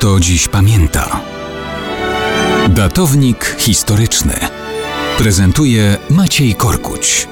kto dziś pamięta. Datownik historyczny prezentuje Maciej Korkuć.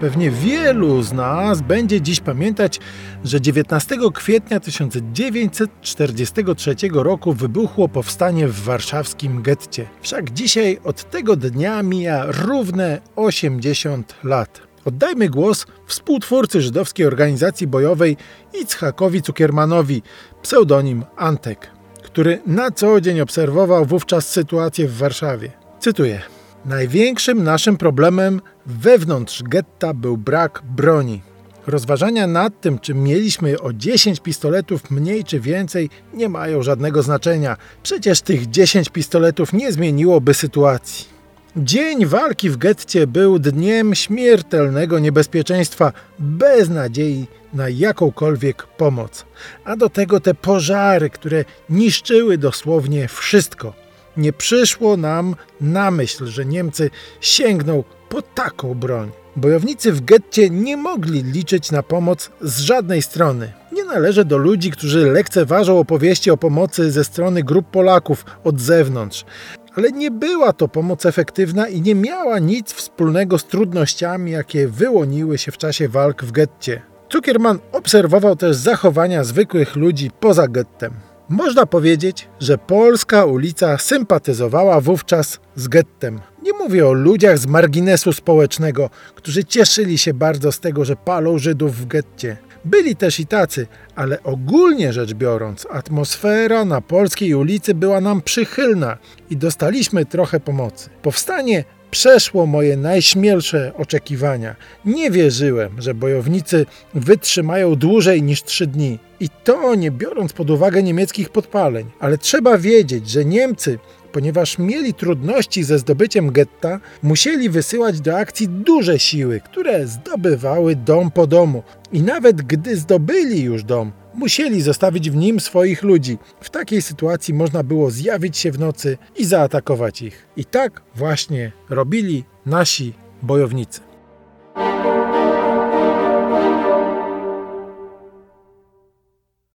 Pewnie wielu z nas będzie dziś pamiętać, że 19 kwietnia 1943 roku wybuchło powstanie w warszawskim getcie. Wszak dzisiaj od tego dnia mija równe 80 lat. Oddajmy głos współtwórcy żydowskiej organizacji bojowej Itzhakowi Cukiermanowi, pseudonim Antek, który na co dzień obserwował wówczas sytuację w Warszawie. Cytuję. Największym naszym problemem wewnątrz getta był brak broni. Rozważania nad tym, czy mieliśmy o 10 pistoletów mniej czy więcej, nie mają żadnego znaczenia. Przecież tych 10 pistoletów nie zmieniłoby sytuacji. Dzień walki w getcie był dniem śmiertelnego niebezpieczeństwa, bez nadziei na jakąkolwiek pomoc. A do tego te pożary, które niszczyły dosłownie wszystko. Nie przyszło nam na myśl, że Niemcy sięgną po taką broń. Bojownicy w getcie nie mogli liczyć na pomoc z żadnej strony. Nie należę do ludzi, którzy lekceważą opowieści o pomocy ze strony grup Polaków od zewnątrz. Ale nie była to pomoc efektywna i nie miała nic wspólnego z trudnościami, jakie wyłoniły się w czasie walk w getcie. Cukierman obserwował też zachowania zwykłych ludzi poza gettem. Można powiedzieć, że polska ulica sympatyzowała wówczas z gettem. Mówię o ludziach z marginesu społecznego, którzy cieszyli się bardzo z tego, że palą Żydów w getcie. Byli też i tacy, ale ogólnie rzecz biorąc, atmosfera na polskiej ulicy była nam przychylna i dostaliśmy trochę pomocy. Powstanie przeszło moje najśmielsze oczekiwania. Nie wierzyłem, że bojownicy wytrzymają dłużej niż trzy dni. I to nie biorąc pod uwagę niemieckich podpaleń. Ale trzeba wiedzieć, że Niemcy ponieważ mieli trudności ze zdobyciem getta, musieli wysyłać do akcji duże siły, które zdobywały dom po domu. I nawet gdy zdobyli już dom, musieli zostawić w nim swoich ludzi. W takiej sytuacji można było zjawić się w nocy i zaatakować ich. I tak właśnie robili nasi bojownicy.